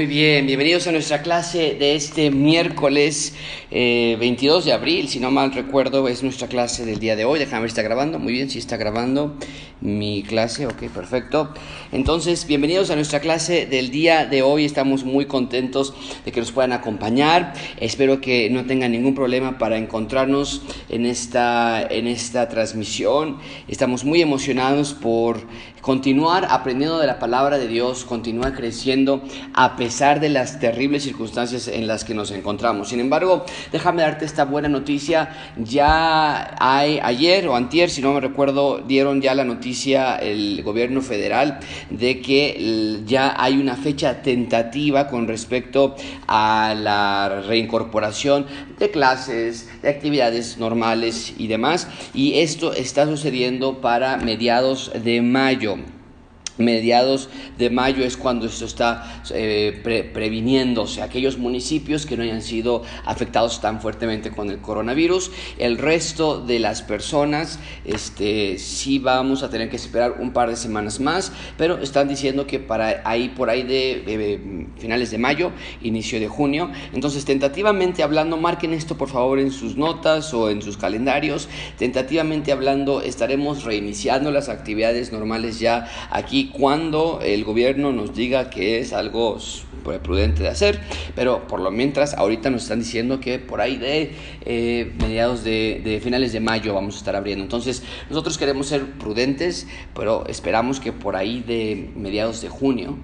Muy bien, bienvenidos a nuestra clase de este miércoles 22 eh, de abril, si no mal recuerdo, es nuestra clase del día de hoy. Déjame ver si está grabando. Muy bien, si está grabando mi clase, ok, perfecto. Entonces, bienvenidos a nuestra clase del día de hoy. Estamos muy contentos de que nos puedan acompañar. Espero que no tengan ningún problema para encontrarnos en esta, en esta transmisión. Estamos muy emocionados por continuar aprendiendo de la palabra de Dios, continuar creciendo a pesar de las terribles circunstancias en las que nos encontramos. Sin embargo, déjame darte esta buena noticia. Ya hay ayer o antier, si no me recuerdo, dieron ya la noticia el gobierno federal de que ya hay una fecha tentativa con respecto a la reincorporación de clases, de actividades normales y demás. Y esto está sucediendo para mediados de mayo mediados de mayo es cuando esto está eh, previniéndose. Aquellos municipios que no hayan sido afectados tan fuertemente con el coronavirus, el resto de las personas, este, sí vamos a tener que esperar un par de semanas más, pero están diciendo que para ahí, por ahí de, finales de mayo, inicio de junio. Entonces, tentativamente hablando, marquen esto por favor en sus notas o en sus calendarios. Tentativamente hablando, estaremos reiniciando las actividades normales ya aquí cuando el gobierno nos diga que es algo prudente de hacer, pero por lo mientras ahorita nos están diciendo que por ahí de eh, mediados de, de, finales de mayo vamos a estar abriendo. Entonces nosotros queremos ser prudentes, pero esperamos que por ahí de mediados de junio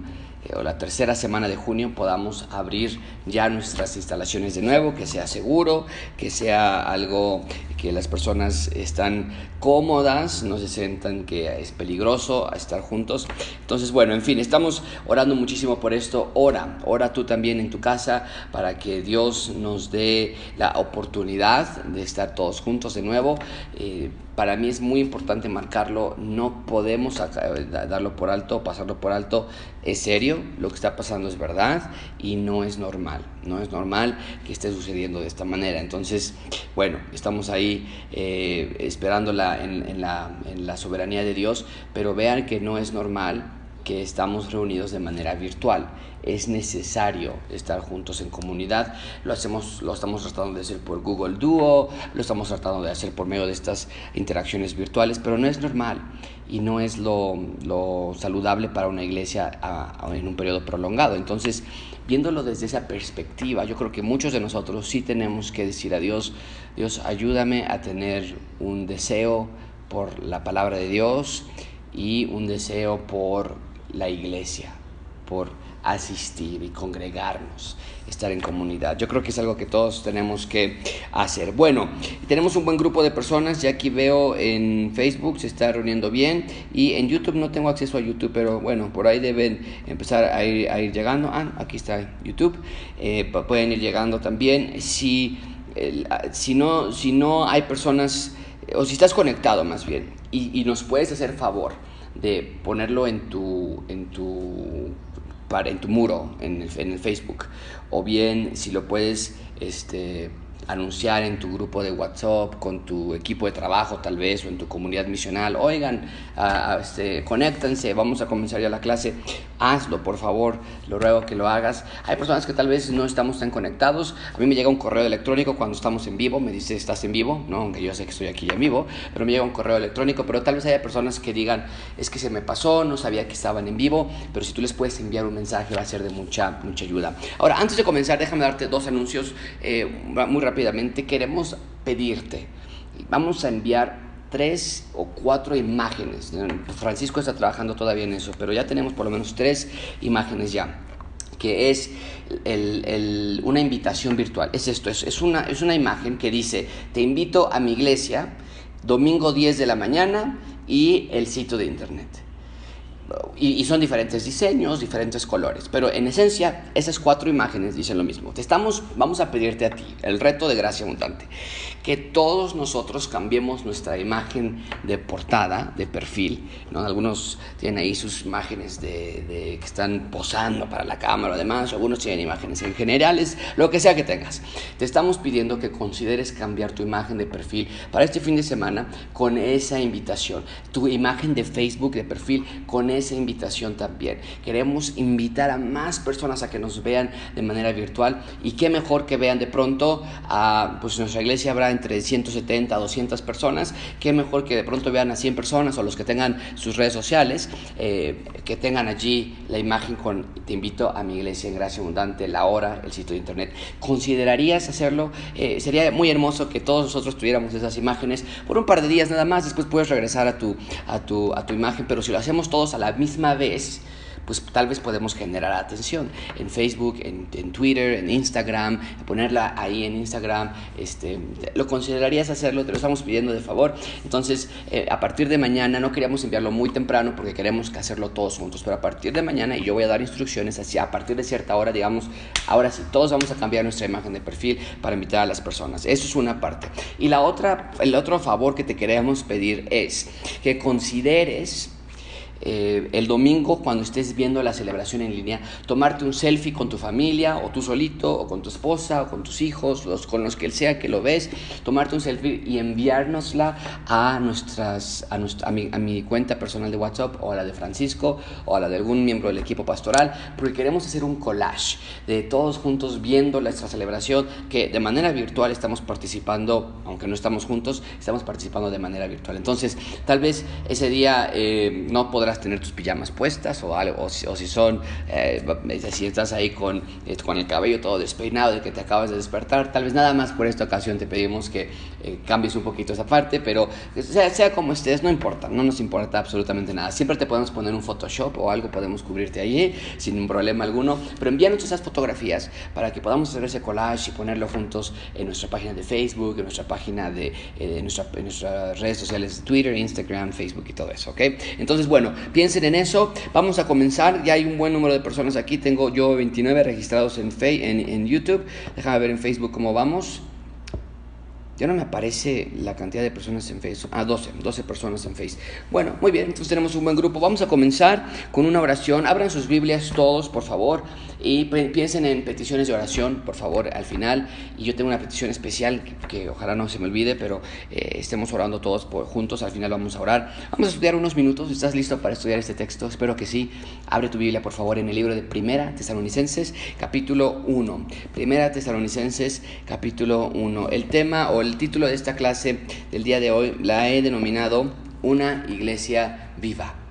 eh, o la tercera semana de junio podamos abrir ya nuestras instalaciones de nuevo, que sea seguro, que sea algo que las personas están cómodas, no se sientan que es peligroso estar juntos. Entonces, bueno, en fin, estamos orando muchísimo por esto. Ora, ora tú también en tu casa para que Dios nos dé la oportunidad de estar todos juntos de nuevo. Eh, para mí es muy importante marcarlo, no podemos darlo por alto, pasarlo por alto. Es serio, lo que está pasando es verdad y no es normal, no es normal que esté sucediendo de esta manera. Entonces, bueno, estamos ahí eh, esperándola en, la, soberanía de Dios, pero vean que no es normal que estamos reunidos de manera virtual es necesario estar juntos en comunidad. Lo hacemos, lo estamos tratando de hacer por Google Duo, lo estamos tratando de hacer por medio de estas interacciones virtuales, pero no es normal y no es lo, saludable para una iglesia en un periodo prolongado. Entonces, viéndolo desde esa perspectiva, yo creo que muchos de nosotros sí tenemos que decir a Dios, Dios, ayúdame a tener un deseo por la palabra de Dios y un deseo por la iglesia, por asistir y congregarnos, estar en comunidad. Yo creo que es algo que todos tenemos que hacer. Bueno, tenemos un buen grupo de personas, ya aquí veo en Facebook se está reuniendo bien y en YouTube no tengo acceso a YouTube, pero bueno, por ahí deben empezar a ir, llegando. Ah, aquí está YouTube, eh, pueden ir llegando también. Si, si, no, si no hay personas, o si estás conectado más bien, y nos puedes hacer favor de ponerlo en tu, en tu para, en tu muro en el, en el Facebook. O bien si lo puedes este, anunciar en tu grupo de WhatsApp, con tu equipo de trabajo tal vez, o en tu comunidad misional, oigan, uh, este, vamos a comenzar ya la clase, hazlo, por favor, lo ruego que lo hagas. Hay personas que tal vez no estamos tan conectados, a mí me llega un correo electrónico cuando estamos en vivo, me dice, estás en vivo, no, aunque yo sé que estoy aquí en vivo, pero me llega un correo electrónico, pero tal vez haya personas que digan, es que se me pasó, no sabía que estaban en vivo, pero si tú les puedes enviar un mensaje va a ser de mucha, mucha ayuda. Ahora, antes de comenzar, déjame darte dos anuncios eh, muy rápidos rápidamente, queremos pedirte, vamos a enviar tres o cuatro imágenes. Francisco está trabajando todavía en eso, pero ya tenemos por lo menos tres imágenes ya que es una invitación virtual. Es esto, es, es, una, es una imagen que dice, te invito a mi iglesia, domingo 10 de la mañana y el sitio de internet. Y, son diferentes diseños, diferentes colores, pero en esencia esas cuatro imágenes dicen lo mismo. Te estamos, vamos a pedirte a ti el reto de gracia abundante, que todos nosotros cambiemos nuestra imagen de portada, de perfil. ¿no? Algunos tienen ahí sus imágenes de, que están posando para la cámara, además, algunos tienen imágenes en generales, lo que sea que tengas. Te estamos pidiendo que consideres cambiar tu imagen de perfil para este fin de semana con esa invitación, tu imagen de Facebook de perfil con esa invitación también. Queremos invitar a más personas a que nos vean de manera virtual y qué mejor que vean de pronto a, pues nuestra iglesia habrá entre 170 a 200 personas, qué mejor que de pronto vean a 100 personas o los que tengan sus redes sociales, eh, que tengan allí la imagen con te invito a mi iglesia en Gracia Abundante, la hora, el sitio de internet. ¿Considerarías hacerlo? Eh, sería muy hermoso que todos nosotros tuviéramos esas imágenes por un par de días nada más, después puedes regresar a tu, a tu, a tu imagen, pero si lo hacemos todos a la misma vez, pues tal vez podemos generar atención en Facebook, en, Twitter, en Instagram, ponerla ahí en Instagram, este, lo considerarías hacerlo, te lo estamos pidiendo de favor. Entonces, eh, a partir de mañana, no queríamos enviarlo muy temprano porque queremos hacerlo todos juntos, pero a partir de mañana, y yo voy a dar instrucciones así, a partir de cierta hora, digamos, ahora sí, todos vamos a cambiar nuestra imagen de perfil para invitar a las personas. Eso es una parte. Y la otra, el otro favor que te queremos pedir es que consideres eh, el domingo cuando estés viendo la celebración en línea, tomarte un selfie con tu familia o tú solito o con tu esposa o con tus hijos, los, con los que sea que lo ves, tomarte un selfie y enviárnosla a, nuestras, a, nuestra, a, mi, cuenta personal de WhatsApp o a la de Francisco o a la de algún miembro del equipo pastoral, porque queremos hacer un collage de todos juntos viendo nuestra celebración que de manera virtual estamos participando, aunque no estamos juntos, estamos participando de manera virtual. Entonces, tal vez ese día eh, no podrás tener tus pijamas puestas o algo, o si, son, eh, si estás ahí con, eh, con el cabello todo despeinado de que te acabas de despertar, tal vez nada más por esta ocasión te pedimos que eh, cambies un poquito esa parte, pero sea, sea como estés, no importa, no nos importa absolutamente nada. Siempre te podemos poner un Photoshop o algo, podemos cubrirte allí sin problema alguno, pero envíanos esas fotografías para que podamos hacer ese collage y ponerlo juntos en nuestra página de Facebook, en nuestra página de, de nuestra, en nuestras redes sociales Twitter, Instagram, Facebook y todo eso, ¿ok? Entonces, bueno, piensen en eso. Vamos a comenzar. Ya hay un buen número de personas aquí. Tengo yo 29 registrados en, en, en YouTube. Déjame ver en Facebook cómo vamos. Ya no me aparece la cantidad de personas en Facebook. Ah, 12, 12 personas en Facebook. Bueno, muy bien, entonces tenemos un buen grupo. Vamos a comenzar con una oración. Abran sus Biblias todos, por favor, y piensen en peticiones de oración, por favor, al final. Y yo tengo una petición especial que, ojalá no se me olvide, pero eh, estemos orando todos por, juntos. Al final vamos a orar. Vamos a estudiar unos minutos. ¿Estás listo para estudiar este texto? Espero que sí. Abre tu Biblia, por favor, en el libro de Primera Tesalonicenses, capítulo 1. Primera Tesalonicenses, capítulo 1. El tema o el título de esta clase del día de hoy la he denominado Una iglesia viva.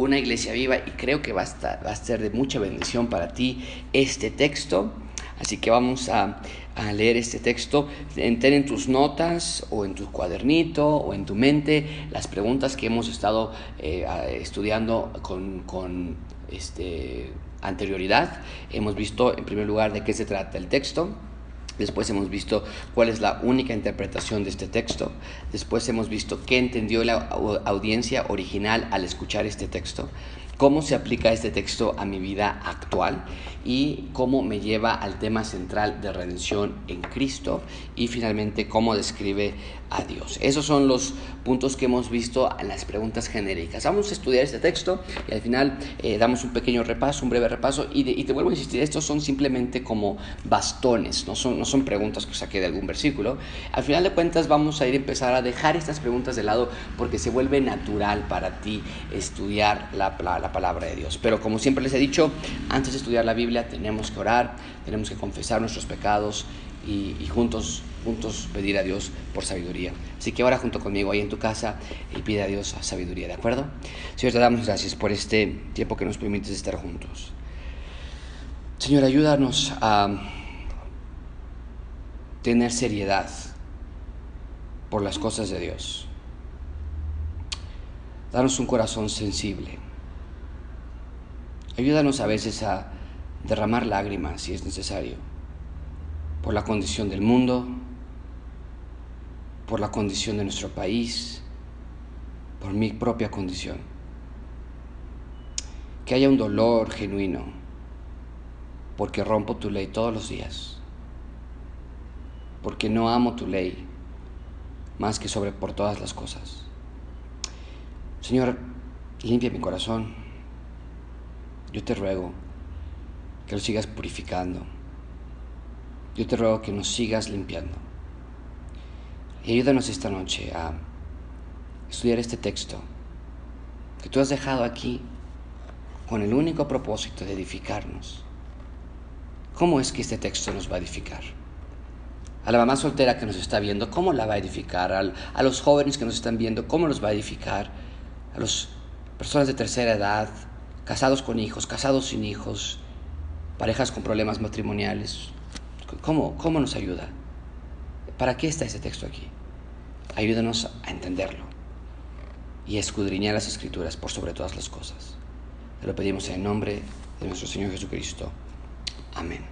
Una iglesia viva y creo que va a, va a ser de mucha bendición para ti este texto. Así que vamos a, a leer este texto. Ten en tus notas o en tu cuadernito o en tu mente las preguntas que hemos estado eh, estudiando con, con este, anterioridad. Hemos visto en primer lugar de qué se trata el texto. Después hemos visto cuál es la única interpretación de este texto. Después hemos visto qué entendió la audiencia original al escuchar este texto cómo se aplica este texto a mi vida actual y cómo me lleva al tema central de redención en Cristo y finalmente cómo describe a Dios. Esos son los puntos que hemos visto en las preguntas genéricas. Vamos a estudiar este texto y al final eh, damos un pequeño repaso, un breve repaso y, te vuelvo a insistir, estos son simplemente como bastones, no son, preguntas que saqué de algún versículo. Al final de cuentas vamos a ir a empezar a dejar estas preguntas de lado porque se vuelve natural para ti estudiar la, la palabra de Dios. Pero como siempre les he dicho, antes de estudiar la Biblia tenemos que orar, tenemos que confesar nuestros pecados y, juntos, juntos pedir a Dios por sabiduría. Así que ahora junto conmigo ahí en tu casa y pide a Dios sabiduría, ¿de acuerdo? Señor, te damos gracias por este tiempo que nos permites estar juntos. Señor, ayúdanos a tener seriedad por las cosas de Dios. Danos un corazón sensible Ayúdanos a veces a derramar lágrimas si es necesario, por la condición del mundo, por la condición de nuestro país, por mi propia condición. Que haya un dolor genuino, porque rompo tu ley todos los días, porque no amo tu ley más que sobre por todas las cosas. Señor, limpia mi corazón yo te ruego que lo sigas purificando. Yo te ruego que nos sigas limpiando. Y ayúdanos esta noche a estudiar este texto que tú has dejado aquí con el único propósito de edificarnos. ¿Cómo es que este texto nos va a edificar? A la mamá soltera que nos está viendo, ¿cómo la va a edificar? a los jóvenes que nos están viendo, ¿cómo los va a edificar? A las personas de tercera edad, casados con hijos, casados sin hijos, parejas con problemas matrimoniales. ¿Cómo, cómo nos ayuda? ¿Para qué está ese texto aquí? Ayúdanos a entenderlo y a escudriñar las escrituras por sobre todas las cosas. Te lo pedimos en el nombre de nuestro Señor Jesucristo. Amén.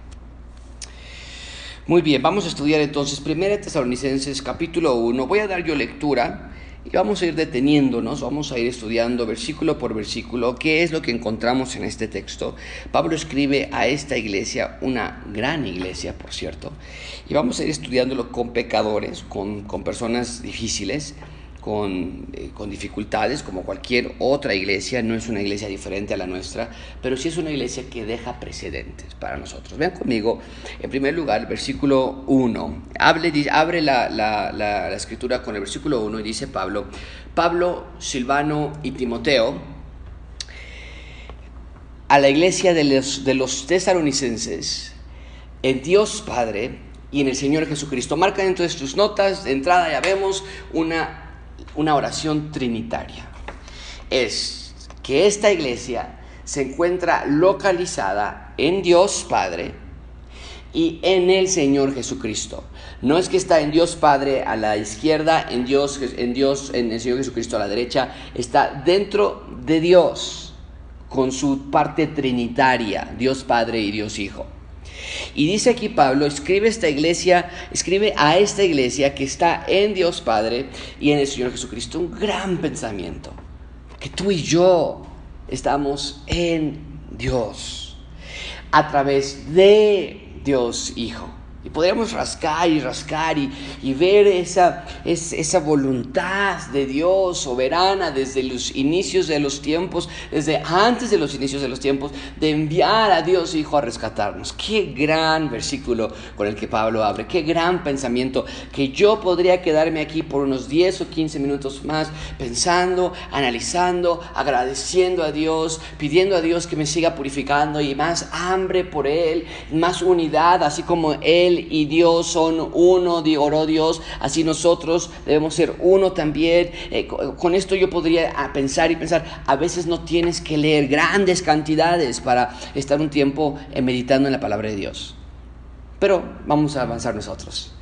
Muy bien, vamos a estudiar entonces 1 Tesalonicenses capítulo 1. Voy a dar yo lectura y vamos a ir deteniéndonos, vamos a ir estudiando versículo por versículo qué es lo que encontramos en este texto. Pablo escribe a esta iglesia, una gran iglesia, por cierto, y vamos a ir estudiándolo con pecadores, con, con personas difíciles eh, con, dificultades, como cualquier otra iglesia, no es una iglesia diferente a la nuestra, pero sí es una iglesia que deja precedentes para nosotros. Vean conmigo, en primer lugar, versículo 1. abre la, la, escritura con el versículo 1 y dice Pablo, Pablo, Silvano y Timoteo, a la iglesia de los, de los tesalonicenses, en Dios Padre y en el Señor Jesucristo. Marca entonces tus notas, de entrada ya vemos una una oración trinitaria. Es que esta iglesia se encuentra localizada en Dios Padre y en el Señor Jesucristo. No es que está en Dios Padre a la izquierda, en Dios, en Dios, en el Señor Jesucristo a la derecha, está dentro de Dios con su parte trinitaria, Dios Padre y Dios Hijo. Y dice aquí Pablo, escribe esta iglesia, escribe a esta iglesia que está en Dios Padre y en el Señor Jesucristo un gran pensamiento, que tú y yo estamos en Dios a través de Dios Hijo. Y podríamos rascar y rascar y, ver esa, esa voluntad de Dios soberana desde los inicios de los tiempos, desde antes de los inicios de los tiempos, de enviar a Dios Hijo a rescatarnos. Qué gran versículo con el que Pablo abre, qué gran pensamiento, que yo podría quedarme aquí por unos 10 o 15 minutos más pensando, analizando, agradeciendo a Dios, pidiendo a Dios que me siga purificando y más hambre por Él, más unidad, así como Él y Dios son uno, oró Dios, así nosotros debemos ser uno también. Eh, con esto yo podría ah, pensar y pensar, a veces no tienes que leer grandes cantidades para estar un tiempo eh, meditando en la palabra de Dios. Pero vamos a avanzar nosotros.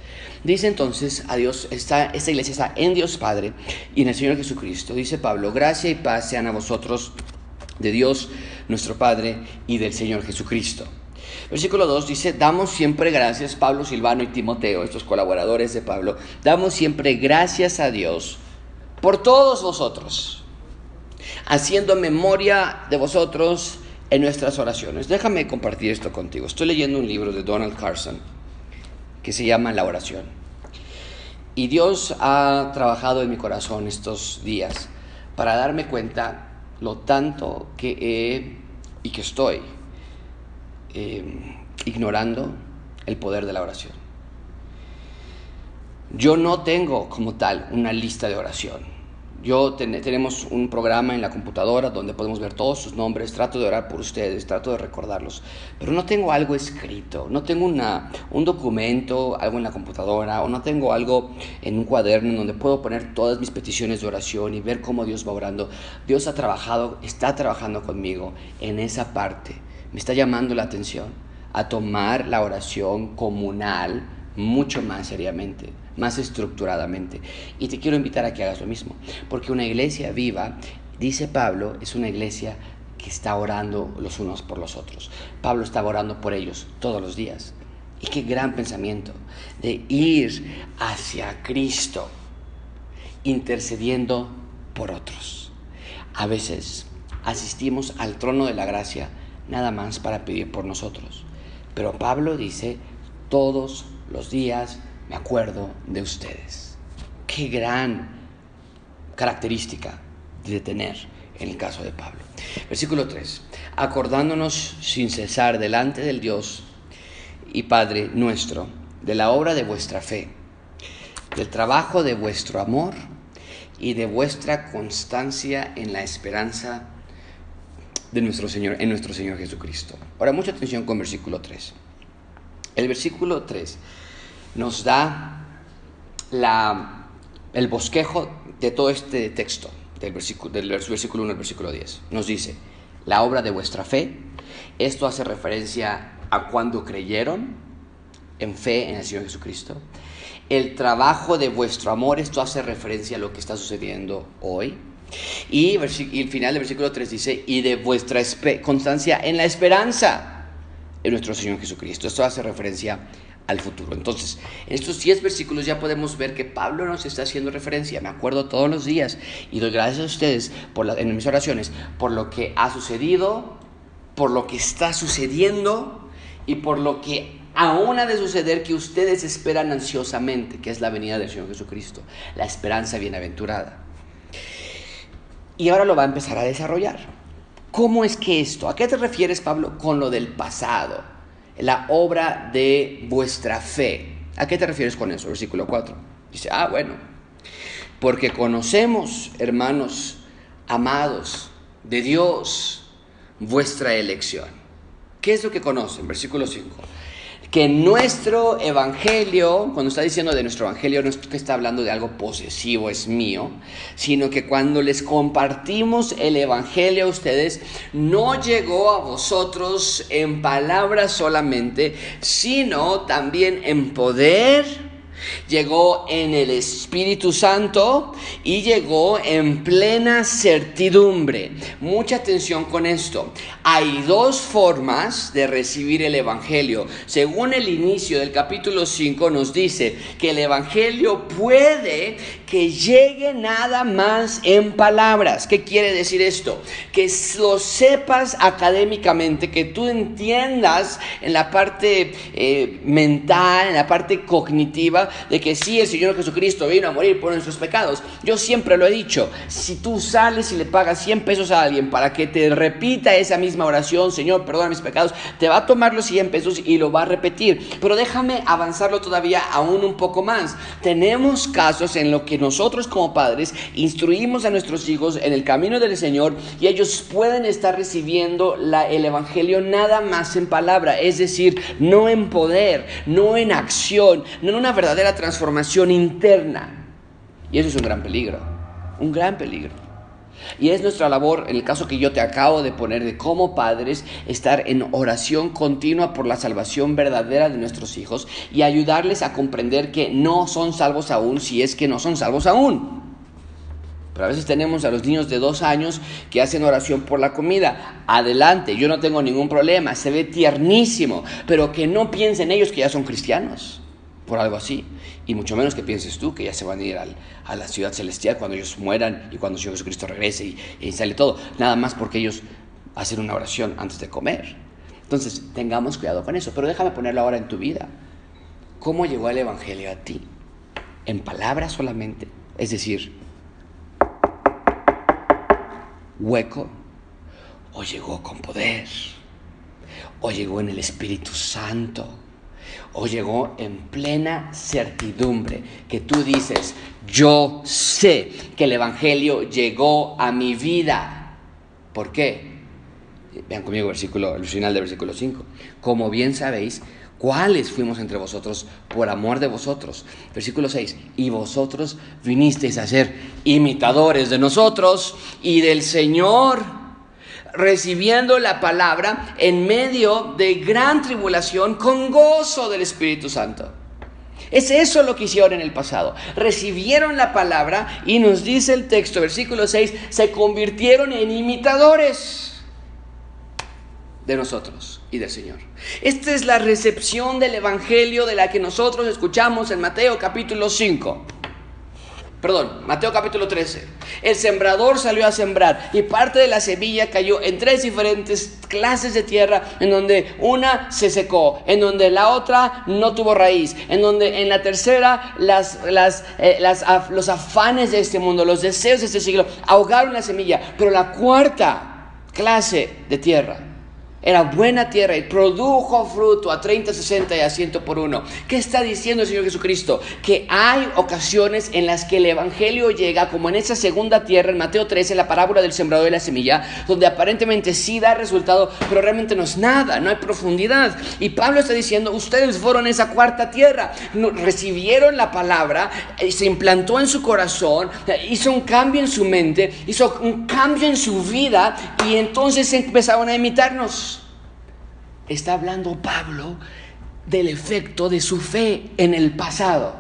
Dice entonces a Dios, está, esta iglesia está en Dios Padre y en el Señor Jesucristo. Dice Pablo, gracia y paz sean a vosotros de Dios nuestro Padre y del Señor Jesucristo. Versículo 2 dice, damos siempre gracias, Pablo, Silvano y Timoteo, estos colaboradores de Pablo, damos siempre gracias a Dios por todos vosotros, haciendo memoria de vosotros en nuestras oraciones. Déjame compartir esto contigo. Estoy leyendo un libro de Donald Carson que se llama La oración. Y Dios ha trabajado en mi corazón estos días para darme cuenta lo tanto que he y que estoy eh, ignorando el poder de la oración. Yo no tengo como tal una lista de oración. Yo tenemos un programa en la computadora donde podemos ver todos sus nombres, trato de orar por ustedes, trato de recordarlos, pero no tengo algo escrito, no tengo una, un documento, algo en la computadora, o no tengo algo en un cuaderno donde puedo poner todas mis peticiones de oración y ver cómo Dios va orando. Dios ha trabajado, está trabajando conmigo en esa parte me está llamando la atención a tomar la oración comunal mucho más seriamente, más estructuradamente. Y te quiero invitar a que hagas lo mismo, porque una iglesia viva, dice Pablo, es una iglesia que está orando los unos por los otros. Pablo estaba orando por ellos todos los días. Y qué gran pensamiento de ir hacia Cristo, intercediendo por otros. A veces asistimos al trono de la gracia nada más para pedir por nosotros. Pero Pablo dice, todos los días me acuerdo de ustedes. Qué gran característica de tener en el caso de Pablo. Versículo 3. Acordándonos sin cesar delante del Dios y Padre nuestro de la obra de vuestra fe, del trabajo de vuestro amor y de vuestra constancia en la esperanza de nuestro Señor, en nuestro Señor Jesucristo. Ahora, mucha atención con versículo 3. El versículo 3 nos da la, el bosquejo de todo este texto, del versículo, del versículo 1 al versículo 10. Nos dice, la obra de vuestra fe, esto hace referencia a cuando creyeron en fe en el Señor Jesucristo. El trabajo de vuestro amor, esto hace referencia a lo que está sucediendo hoy. Y, el final del versículo 3 dice, y de vuestra constancia en la esperanza en nuestro Señor Jesucristo. Esto hace referencia al futuro. Entonces, en estos 10 versículos ya podemos ver que Pablo nos está haciendo referencia. Me acuerdo todos los días y doy gracias a ustedes por en mis oraciones por lo que ha sucedido, por lo que está sucediendo y por lo que aún ha de suceder que ustedes esperan ansiosamente, que es la venida del Señor Jesucristo, la esperanza bienaventurada. Y ahora lo va a empezar a desarrollar. ¿Cómo es que esto? ¿A qué te refieres, Pablo, con lo del pasado? La obra de vuestra fe. ¿A qué te refieres con eso? Versículo 4. Dice, ah, bueno, porque conocemos, hermanos amados, de Dios, vuestra elección. ¿Qué es lo que conocen? Versículo 5 que nuestro evangelio, cuando está diciendo de nuestro evangelio, no es que está hablando de algo posesivo, es mío, sino que cuando les compartimos el evangelio a ustedes, no llegó a vosotros en palabras solamente, sino también en poder llegó en el Espíritu Santo y llegó en plena certidumbre. Mucha atención con esto. Hay dos formas de recibir el Evangelio. Según el inicio del capítulo 5 nos dice que el Evangelio puede que llegue nada más en palabras. ¿Qué quiere decir esto? Que lo sepas académicamente, que tú entiendas en la parte eh, mental, en la parte cognitiva, de que sí, el Señor Jesucristo vino a morir por nuestros pecados. Yo siempre lo he dicho, si tú sales y le pagas 100 pesos a alguien para que te repita esa misma oración, Señor, perdona mis pecados, te va a tomar los 100 pesos y lo va a repetir. Pero déjame avanzarlo todavía aún un poco más. Tenemos casos en los que nosotros como padres instruimos a nuestros hijos en el camino del Señor y ellos pueden estar recibiendo la, el Evangelio nada más en palabra, es decir, no en poder, no en acción, no en una verdadera transformación interna. Y eso es un gran peligro, un gran peligro. Y es nuestra labor, en el caso que yo te acabo de poner, de como padres, estar en oración continua por la salvación verdadera de nuestros hijos y ayudarles a comprender que no son salvos aún si es que no son salvos aún. Pero a veces tenemos a los niños de dos años que hacen oración por la comida. Adelante, yo no tengo ningún problema, se ve tiernísimo, pero que no piensen ellos que ya son cristianos por algo así. Y mucho menos que pienses tú que ya se van a ir a la ciudad celestial cuando ellos mueran y cuando Jesucristo regrese y, sale todo. Nada más porque ellos hacen una oración antes de comer. Entonces, tengamos cuidado con eso. Pero déjame ponerlo ahora en tu vida. ¿Cómo llegó el Evangelio a ti? ¿En palabras solamente? Es decir, hueco. ¿O llegó con poder? ¿O llegó en el Espíritu Santo? O llegó en plena certidumbre, que tú dices, yo sé que el Evangelio llegó a mi vida. ¿Por qué? Vean conmigo versículo, el final del versículo 5. Como bien sabéis, ¿cuáles fuimos entre vosotros por amor de vosotros? Versículo 6. Y vosotros vinisteis a ser imitadores de nosotros y del Señor recibiendo la palabra en medio de gran tribulación con gozo del Espíritu Santo. Es eso lo que hicieron en el pasado. Recibieron la palabra y nos dice el texto, versículo 6, se convirtieron en imitadores de nosotros y del Señor. Esta es la recepción del Evangelio de la que nosotros escuchamos en Mateo capítulo 5. Perdón, Mateo capítulo 13. El sembrador salió a sembrar y parte de la semilla cayó en tres diferentes clases de tierra en donde una se secó, en donde la otra no tuvo raíz, en donde en la tercera eh, los afanes de este mundo, los deseos de este siglo ahogaron la semilla, pero la cuarta clase de tierra Era buena tierra y produjo fruto a 30, 60 y a 100 por uno. ¿Qué está diciendo el Señor Jesucristo? Que hay ocasiones en las que el Evangelio llega, como en esa segunda tierra, en Mateo 13, la parábola del sembrador y la semilla, donde aparentemente sí da resultado, pero realmente no es nada, no hay profundidad. Y Pablo está diciendo, ustedes fueron esa cuarta tierra, recibieron la palabra, y se implantó en su corazón, hizo un cambio en su mente, hizo un cambio en su vida y entonces empezaron a imitarnos está hablando Pablo del efecto de su fe en el pasado.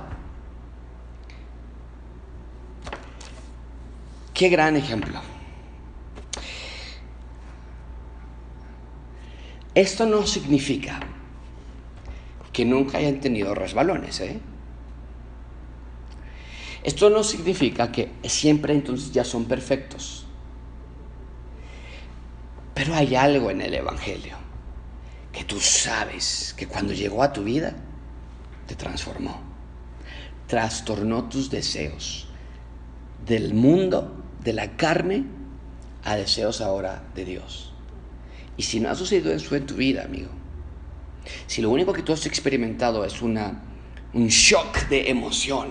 Qué gran ejemplo. Esto no significa que nunca hayan tenido resbalones. ¿eh? Esto no significa que siempre entonces ya son perfectos. Pero hay algo en el Evangelio que tú sabes que cuando llegó a tu vida te transformó, trastornó tus deseos del mundo, de la carne, a deseos ahora de Dios. Y si no ha sucedido eso en tu vida, amigo, si lo único que tú has experimentado es una, un shock de emoción,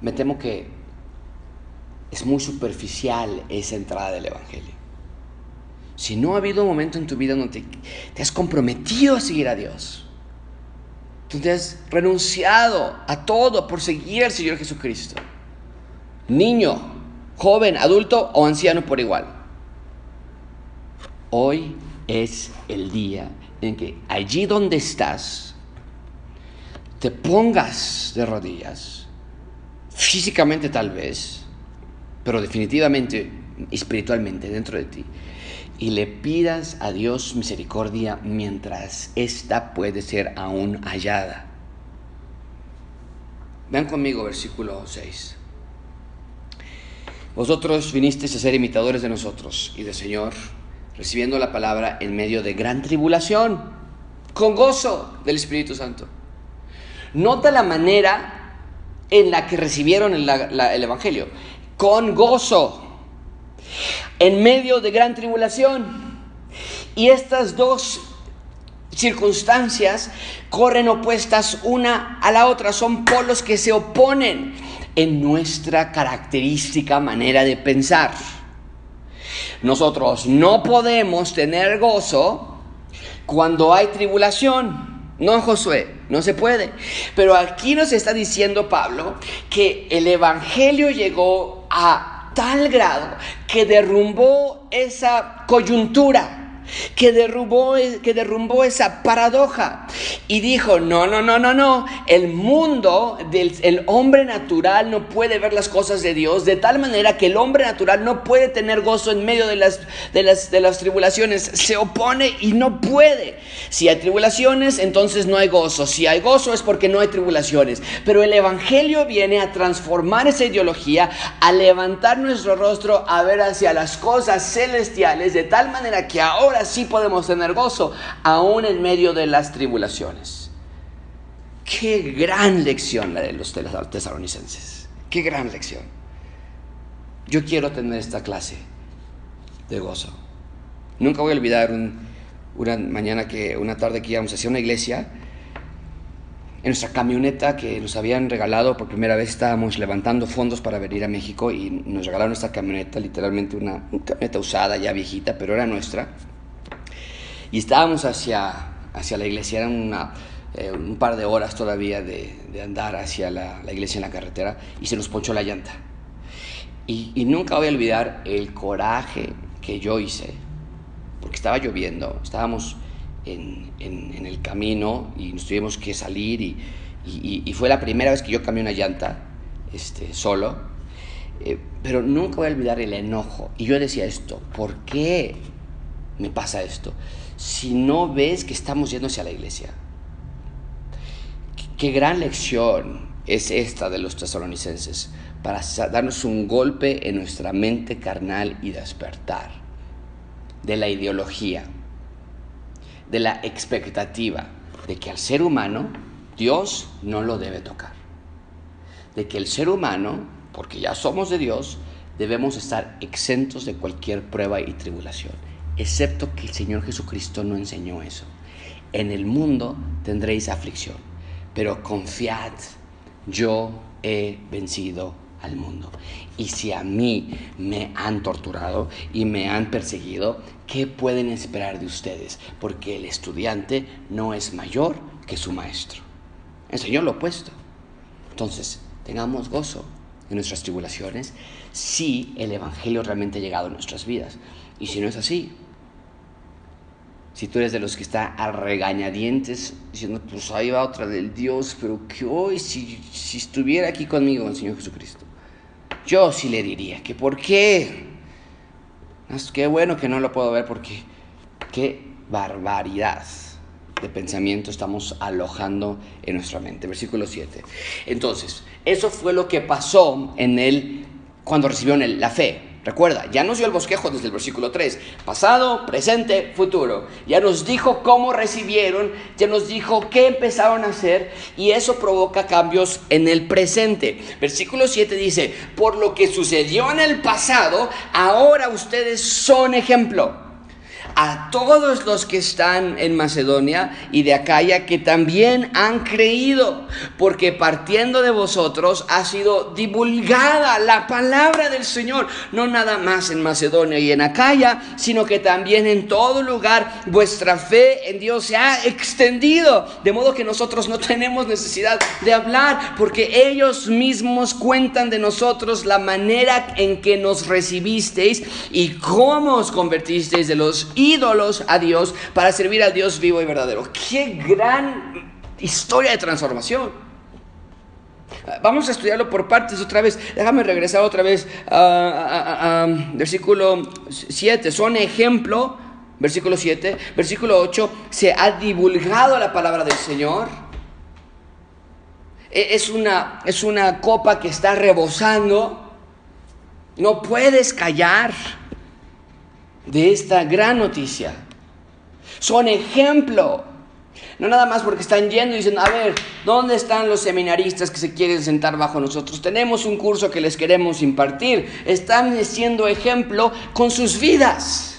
me temo que es muy superficial esa entrada del Evangelio. Si no ha habido un momento en tu vida donde te, has comprometido a seguir a Dios, donde has renunciado a todo por seguir al Señor Jesucristo, niño, joven, adulto o anciano por igual, hoy es el día en que allí donde estás, te pongas de rodillas, físicamente tal vez, pero definitivamente espiritualmente dentro de ti, y le pidas a Dios misericordia mientras ésta puede ser aún hallada. Vean conmigo versículo 6. Vosotros vinisteis a ser imitadores de nosotros y del Señor, recibiendo la palabra en medio de gran tribulación, con gozo del Espíritu Santo. Nota la manera en la que recibieron el, el Evangelio, con gozo en medio de gran tribulación. Y estas dos circunstancias corren opuestas una a la otra, son polos que se oponen en nuestra característica manera de pensar. Nosotros no podemos tener gozo cuando hay tribulación. No, Josué, no se puede. Pero aquí nos está diciendo Pablo que el Evangelio llegó a tal grado que derrumbó esa coyuntura que derrumbó, que derrumbó esa paradoja. Y dijo, no, no, no, no, no, el mundo del el hombre natural no puede ver las cosas de Dios de tal manera que el hombre natural no puede tener gozo en medio de las, de las, de las tribulaciones, se opone y no puede. Si hay tribulaciones, entonces no hay gozo, si hay gozo es porque no hay tribulaciones, pero el Evangelio viene a transformar esa ideología, a levantar nuestro rostro, a ver hacia las cosas celestiales de tal manera que ahora sí podemos tener gozo, aún en medio de las tribulaciones. Qué gran lección la de los tesalonicenses. Qué gran lección. Yo quiero tener esta clase de gozo. Nunca voy a olvidar una mañana que, una tarde que íbamos hacia una iglesia, en nuestra camioneta que nos habían regalado por primera vez estábamos levantando fondos para venir a México y nos regalaron esta camioneta, literalmente una, una camioneta usada, ya viejita, pero era nuestra. Y estábamos hacia, hacia la iglesia, eran eh, un par de horas todavía de, andar hacia la, iglesia en la carretera y se nos ponchó la llanta. Y, nunca voy a olvidar el coraje que yo hice, porque estaba lloviendo, estábamos en, el camino y nos tuvimos que salir y, fue la primera vez que yo cambié una llanta este, solo, eh, pero nunca voy a olvidar el enojo. Y yo decía esto, ¿por qué me pasa esto? Si no ves que estamos yendo hacia la iglesia? Qué gran lección es esta de los tesalonicenses para darnos un golpe en nuestra mente carnal y despertar de la ideología, de la expectativa de que al ser humano Dios no lo debe tocar, de que el ser humano, porque ya somos de Dios, debemos estar exentos de cualquier prueba y tribulación. Excepto que el Señor Jesucristo no enseñó eso. En el mundo tendréis aflicción, pero confiad, yo he vencido al mundo. Y si a mí me han torturado y me han perseguido, ¿qué pueden esperar de ustedes? Porque el estudiante no es mayor que su maestro. Enseñó lo opuesto. Entonces, tengamos gozo en nuestras tribulaciones si el Evangelio realmente ha llegado a nuestras vidas. Y si no es así, si tú eres de los que está a regañadientes diciendo, pues ahí va otra del Dios, pero que hoy si, si estuviera aquí conmigo el Señor Jesucristo, yo sí le diría que por qué. Qué bueno que no lo puedo ver porque qué barbaridad de pensamiento estamos alojando en nuestra mente. Versículo 7. Entonces, eso fue lo que pasó en él cuando recibieron la fe. Recuerda, ya nos dio el bosquejo desde el versículo 3, pasado, presente, futuro. Ya nos dijo cómo recibieron, ya nos dijo qué empezaron a hacer y eso provoca cambios en el presente. Versículo 7 dice, por lo que sucedió en el pasado, ahora ustedes son ejemplo a todos los que están en Macedonia y de Acaya que también han creído, porque partiendo de vosotros ha sido divulgada la palabra del Señor, no nada más en Macedonia y en Acaya, sino que también en todo lugar vuestra fe en Dios se ha extendido, de modo que nosotros no tenemos necesidad de hablar, porque ellos mismos cuentan de nosotros la manera en que nos recibisteis y cómo os convertisteis de los ídolos a Dios para servir al Dios vivo y verdadero. Qué gran historia de transformación. Vamos a estudiarlo por partes otra vez. Déjame regresar otra vez a, versículo 7. Son ejemplo, versículo 7. Versículo 8. Se ha divulgado la palabra del Señor. E, es una, es una copa que está rebosando. No puedes callar de esta gran noticia. Son ejemplo. No nada más porque están yendo y dicen, a ver, ¿dónde están los seminaristas que se quieren sentar bajo nosotros? Tenemos un curso que les queremos impartir. Están siendo ejemplo con sus vidas.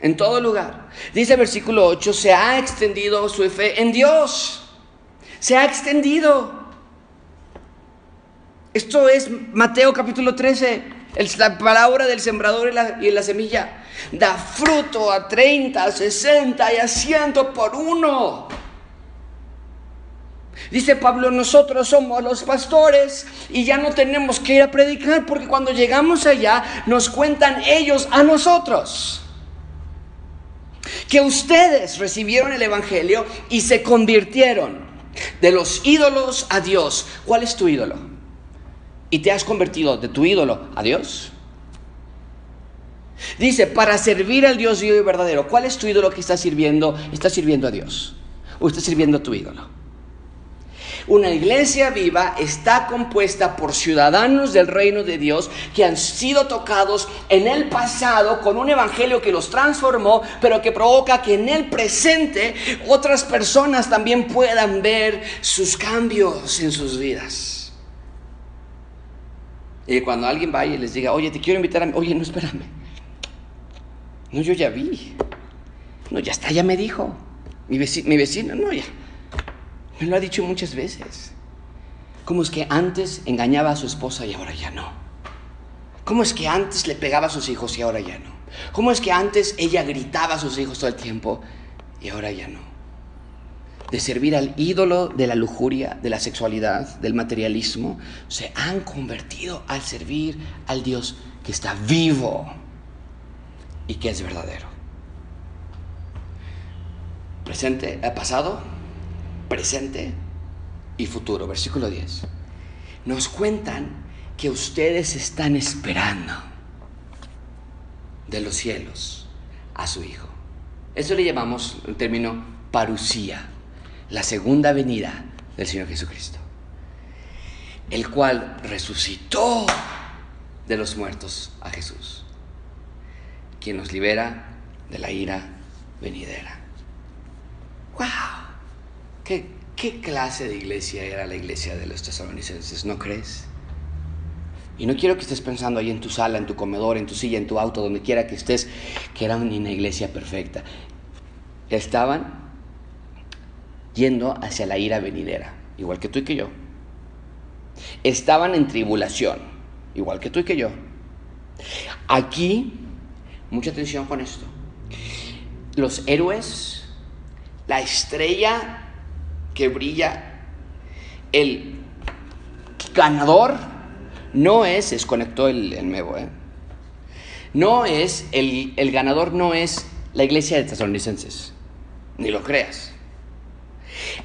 En todo lugar. Dice el versículo 8, se ha extendido su fe en Dios. Se ha extendido. Esto es Mateo capítulo 13 la palabra del sembrador y la, y la semilla da fruto a 30, a 60 y a 100 por uno. Dice Pablo, nosotros somos los pastores y ya no tenemos que ir a predicar porque cuando llegamos allá nos cuentan ellos a nosotros que ustedes recibieron el Evangelio y se convirtieron de los ídolos a Dios. ¿Cuál es tu ídolo? Y te has convertido de tu ídolo a Dios? Dice, para servir al Dios vivo y verdadero, ¿cuál es tu ídolo que estás sirviendo? ¿Estás sirviendo a Dios? ¿O estás sirviendo a tu ídolo? Una iglesia viva está compuesta por ciudadanos del reino de Dios que han sido tocados en el pasado con un evangelio que los transformó, pero que provoca que en el presente otras personas también puedan ver sus cambios en sus vidas. Y cuando alguien vaya y les diga, oye, te quiero invitar a... Oye, no, espérame. No, yo ya vi. No, ya está, ya me dijo. Mi vecino, mi vecino, no, ya. Me lo ha dicho muchas veces. ¿Cómo es que antes engañaba a su esposa y ahora ya no? ¿Cómo es que antes le pegaba a sus hijos y ahora ya no? ¿Cómo es que antes ella gritaba a sus hijos todo el tiempo y ahora ya no? De servir al ídolo de la lujuria, de la sexualidad, del materialismo, se han convertido al servir al Dios que está vivo y que es verdadero. Presente, eh, pasado, presente y futuro. Versículo 10. Nos cuentan que ustedes están esperando de los cielos a su Hijo. Eso le llamamos el término parusía la segunda venida del Señor Jesucristo, el cual resucitó de los muertos a Jesús, quien nos libera de la ira venidera. ¡Wow! ¿Qué, qué clase de iglesia era la iglesia de los tesalonicenses? ¿No crees? Y no quiero que estés pensando ahí en tu sala, en tu comedor, en tu silla, en tu auto, donde quiera que estés, que era una iglesia perfecta. Estaban yendo hacia la ira venidera, igual que tú y que yo. Estaban en tribulación, igual que tú y que yo. Aquí, mucha atención con esto. Los héroes, la estrella que brilla, el ganador, no es, desconectó el, el nuevo, ¿eh? no es, el, el ganador no es la iglesia de Tesalonicenses, ni lo creas.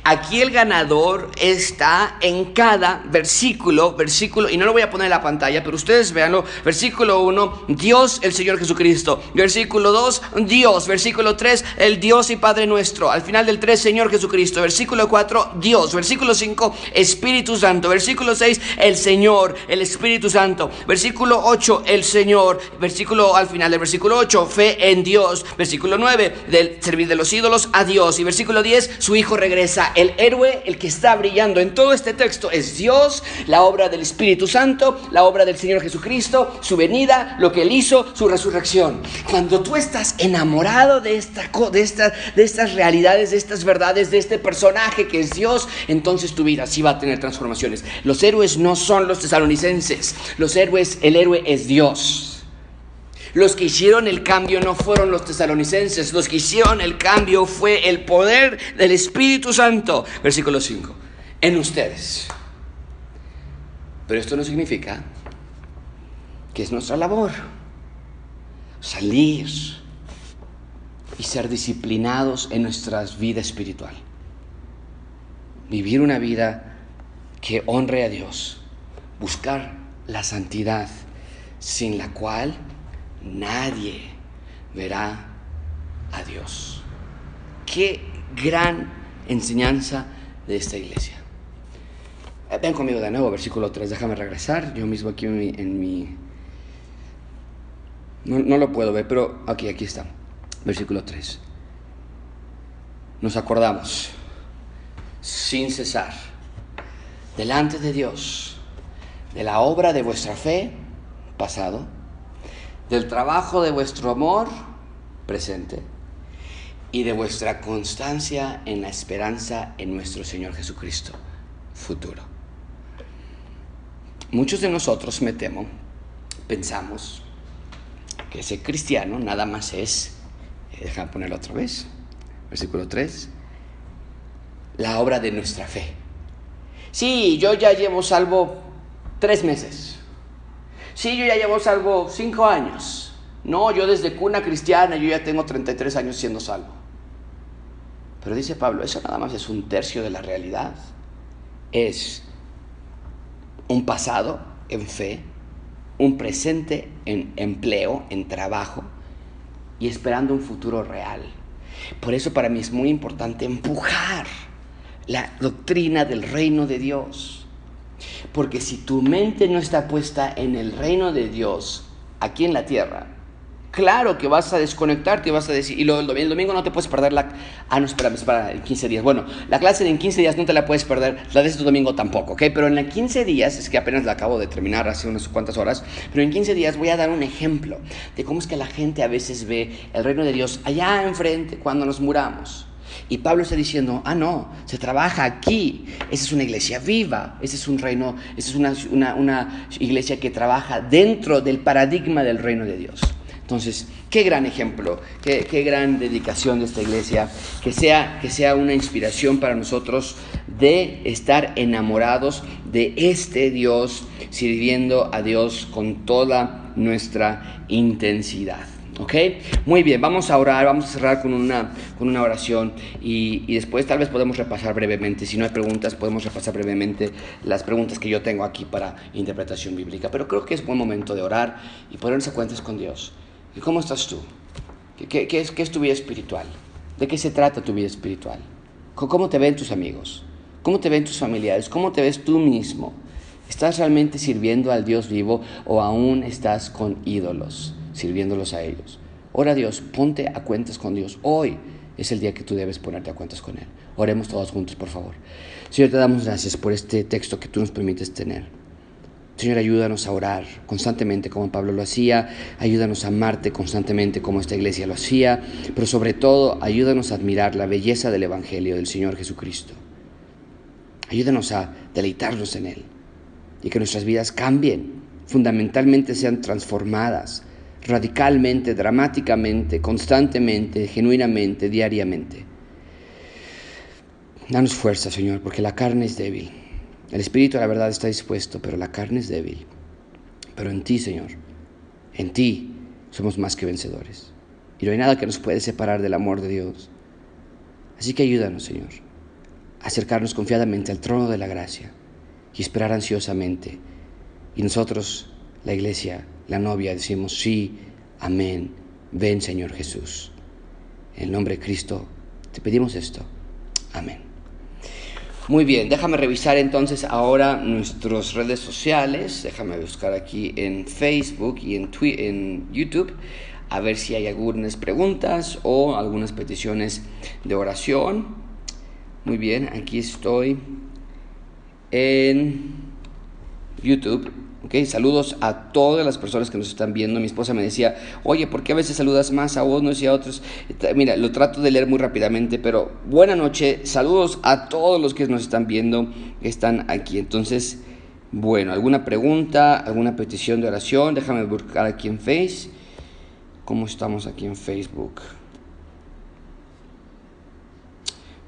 Aquí el ganador está en cada versículo, versículo, y no lo voy a poner en la pantalla, pero ustedes véanlo. Versículo 1, Dios el Señor Jesucristo. Versículo 2, Dios. Versículo 3, el Dios y Padre nuestro. Al final del 3, Señor Jesucristo. Versículo 4, Dios. Versículo 5, Espíritu Santo. Versículo 6, el Señor, el Espíritu Santo. Versículo 8, el Señor. Versículo al final del versículo 8, fe en Dios. Versículo 9, del servir de los ídolos a Dios. Y versículo 10, su Hijo regresa el héroe, el que está brillando en todo este texto es Dios, la obra del Espíritu Santo, la obra del Señor Jesucristo, su venida, lo que Él hizo, su resurrección. Cuando tú estás enamorado de, de, esta, de estas realidades, de estas verdades, de este personaje que es Dios, entonces tu vida sí va a tener transformaciones. Los héroes no son los tesalonicenses, los héroes, el héroe es Dios. Los que hicieron el cambio no fueron los tesalonicenses, los que hicieron el cambio fue el poder del Espíritu Santo. Versículo 5. En ustedes. Pero esto no significa que es nuestra labor salir y ser disciplinados en nuestra vida espiritual. Vivir una vida que honre a Dios. Buscar la santidad sin la cual nadie verá a Dios. Qué gran enseñanza de esta iglesia. Eh, ven conmigo de nuevo, versículo 3. Déjame regresar. Yo mismo aquí en mi. no, no, lo puedo ver, pero aquí, aquí está. Versículo 3. Nos acordamos, sin cesar, delante de Dios, de la obra de vuestra fe, pasado, del trabajo de vuestro amor presente y de vuestra constancia en la esperanza en nuestro Señor Jesucristo futuro. Muchos de nosotros, me temo, pensamos que ser cristiano nada más es, eh, déjame ponerlo otra vez, versículo 3, la obra de nuestra fe. Sí, yo ya llevo salvo tres meses. Sí, yo ya llevo salvo cinco años. No, yo desde cuna cristiana, yo ya tengo 33 años siendo salvo. Pero dice Pablo, eso nada más es un tercio de la realidad. Es un pasado en fe, un presente en empleo, en trabajo y esperando un futuro real. Por eso para mí es muy importante empujar la doctrina del reino de Dios. Porque si tu mente no está puesta en el reino de Dios aquí en la tierra, claro que vas a desconectarte y vas a decir, y lo, el domingo no te puedes perder la... Ah, no, espérame, es para en 15 días. Bueno, la clase en 15 días no te la puedes perder, la de este domingo tampoco, ¿ok? Pero en la 15 días, es que apenas la acabo de terminar hace unas cuantas horas, pero en 15 días voy a dar un ejemplo de cómo es que la gente a veces ve el reino de Dios allá enfrente cuando nos muramos. Y Pablo está diciendo, ah, no, se trabaja aquí. Esa es una iglesia viva, ese es un reino, esa es una, una, iglesia que trabaja dentro del paradigma del reino de Dios. Entonces, qué gran ejemplo, qué, qué, gran dedicación de esta iglesia, que sea, que sea una inspiración para nosotros de estar enamorados de este Dios, sirviendo a Dios con toda nuestra intensidad. ¿Ok? Muy bien, vamos a orar, vamos a cerrar con una, con una oración y, y, después tal vez podemos repasar brevemente, si no hay preguntas, podemos repasar brevemente las preguntas que yo tengo aquí para interpretación bíblica. Pero creo que es buen momento de orar y ponerse a cuentas con Dios. ¿Y cómo estás tú? ¿Qué, qué, es, ¿Qué es tu vida espiritual? ¿De qué se trata tu vida espiritual? ¿Cómo te ven tus amigos? ¿Cómo te ven tus familiares? ¿Cómo te ves tú mismo? ¿Estás realmente sirviendo al Dios vivo o aún estás con ídolos? Sirviéndolos a ellos. Ora Dios, ponte a cuentas con Dios. Hoy es el día que tú debes ponerte a cuentas con Él. Oremos todos juntos, por favor. Señor, te damos gracias por este texto que tú nos permites tener. Señor, ayúdanos a orar constantemente como Pablo lo hacía, ayúdanos a amarte constantemente como esta iglesia lo hacía, pero sobre todo ayúdanos a admirar la belleza del Evangelio del Señor Jesucristo. Ayúdanos a deleitarnos en Él y que nuestras vidas cambien, fundamentalmente sean transformadas, radicalmente, dramáticamente, constantemente, genuinamente, diariamente. Danos fuerza, Señor, porque la carne es débil. El espíritu, la verdad, está dispuesto, pero la carne es débil. Pero en ti, Señor, en ti somos más que vencedores. Y no hay nada que nos puede separar del amor de Dios. Así que ayúdanos, Señor, a acercarnos confiadamente al trono de la gracia y esperar ansiosamente. Y nosotros, la iglesia, la novia, decimos sí, amén, ven Señor Jesús. En el nombre de Cristo te pedimos esto. Amén. Muy bien, déjame revisar entonces ahora nuestras redes sociales. Déjame buscar aquí en Facebook y en, en YouTube a ver si hay algunas preguntas o algunas peticiones de oración. Muy bien, aquí estoy en YouTube. Okay, saludos a todas las personas que nos están viendo. Mi esposa me decía, oye, ¿por qué a veces saludas más a unos y a otros? Mira, lo trato de leer muy rápidamente, pero buena noche. Saludos a todos los que nos están viendo, que están aquí. Entonces, bueno, ¿alguna pregunta, alguna petición de oración? Déjame buscar aquí en Face. ¿Cómo estamos aquí en Facebook?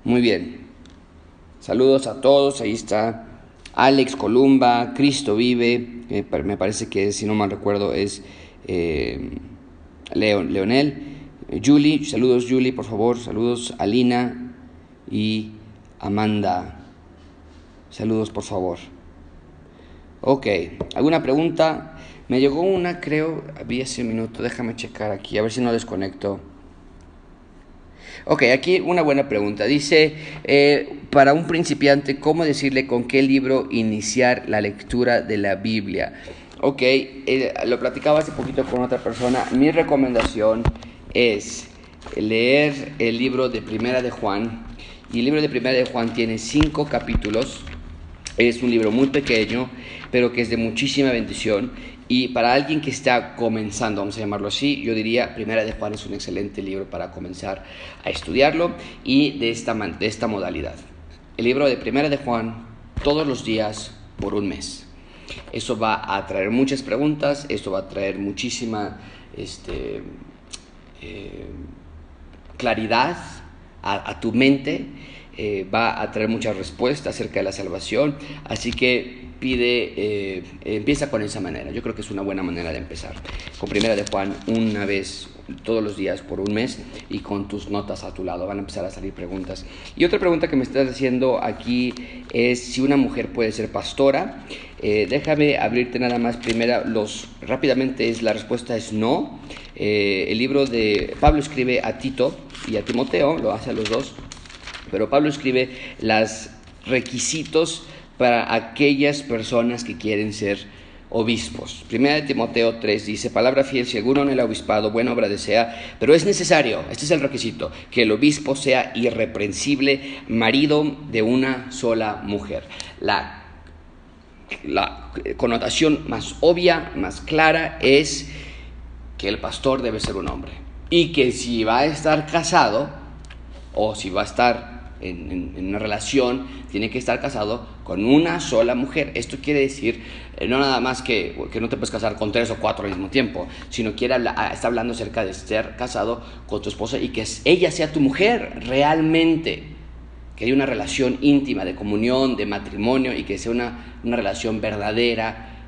Muy bien. Saludos a todos. Ahí está Alex Columba, Cristo Vive, me parece que si no mal recuerdo es eh, Leonel, Julie, saludos Julie, por favor, saludos Alina y Amanda, saludos por favor. Ok, ¿alguna pregunta? Me llegó una, creo, había ese minuto, déjame checar aquí, a ver si no desconecto. Ok, aquí una buena pregunta. Dice, eh, para un principiante, ¿cómo decirle con qué libro iniciar la lectura de la Biblia? Ok, eh, lo platicaba hace poquito con otra persona. Mi recomendación es leer el libro de Primera de Juan. Y el libro de Primera de Juan tiene cinco capítulos. Es un libro muy pequeño, pero que es de muchísima bendición y para alguien que está comenzando, vamos a llamarlo así, yo diría Primera de Juan es un excelente libro para comenzar a estudiarlo y de esta, de esta modalidad. El libro de Primera de Juan todos los días por un mes. Eso va a traer muchas preguntas, esto va a traer muchísima este, eh, claridad a, tu mente, eh, va a traer muchas respuestas acerca de la salvación, así que pide, eh, empieza con esa manera. Yo creo que es una buena manera de empezar. Con primera de Juan, una vez todos los días por un mes y con tus notas a tu lado. Van a empezar a salir preguntas. Y otra pregunta que me estás haciendo aquí es si una mujer puede ser pastora. Eh, déjame abrirte nada más primera los rápidamente es la respuesta es no. Eh, el libro de Pablo escribe a Tito y a Timoteo, lo hace a los dos, pero Pablo escribe los requisitos para aquellas personas que quieren ser obispos. Primera de Timoteo 3 dice, palabra fiel, si alguno en el obispado buena obra desea, pero es necesario, este es el requisito, que el obispo sea irreprensible, marido de una sola mujer. La connotación más obvia, más clara es que el pastor debe ser un hombre y que si va a estar casado o si va a estar en, una relación tiene que estar casado con una sola mujer. Esto quiere decir eh, no nada más que, que, no te puedes casar con tres o cuatro al mismo tiempo, sino que ah, está hablando acerca de ser casado con tu esposa y que ella sea tu mujer realmente, que haya una relación íntima de comunión, de matrimonio y que sea una, una relación verdadera,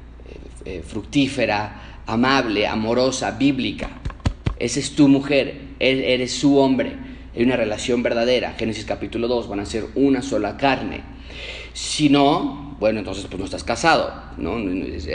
eh, eh, fructífera, amable, amorosa, bíblica. Esa es tu mujer, eres su hombre hay una relación verdadera. Génesis capítulo 2, van a ser una sola carne. Si no, bueno, entonces pues no estás casado, ¿no?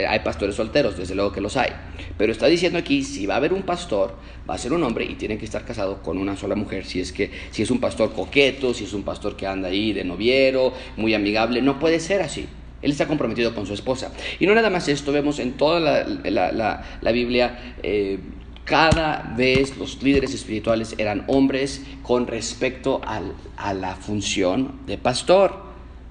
Hay pastores solteros, desde luego que los hay. Pero está diciendo aquí, si va a haber un pastor, va a ser un hombre y tiene que estar casado con una sola mujer. Si es que, si es un pastor coqueto, si es un pastor que anda ahí de noviero, muy amigable, no puede ser así. Él está comprometido con su esposa. Y no nada más esto, vemos en toda la, Biblia eh, cada vez los líderes espirituales eran hombres con respecto a la función de pastor.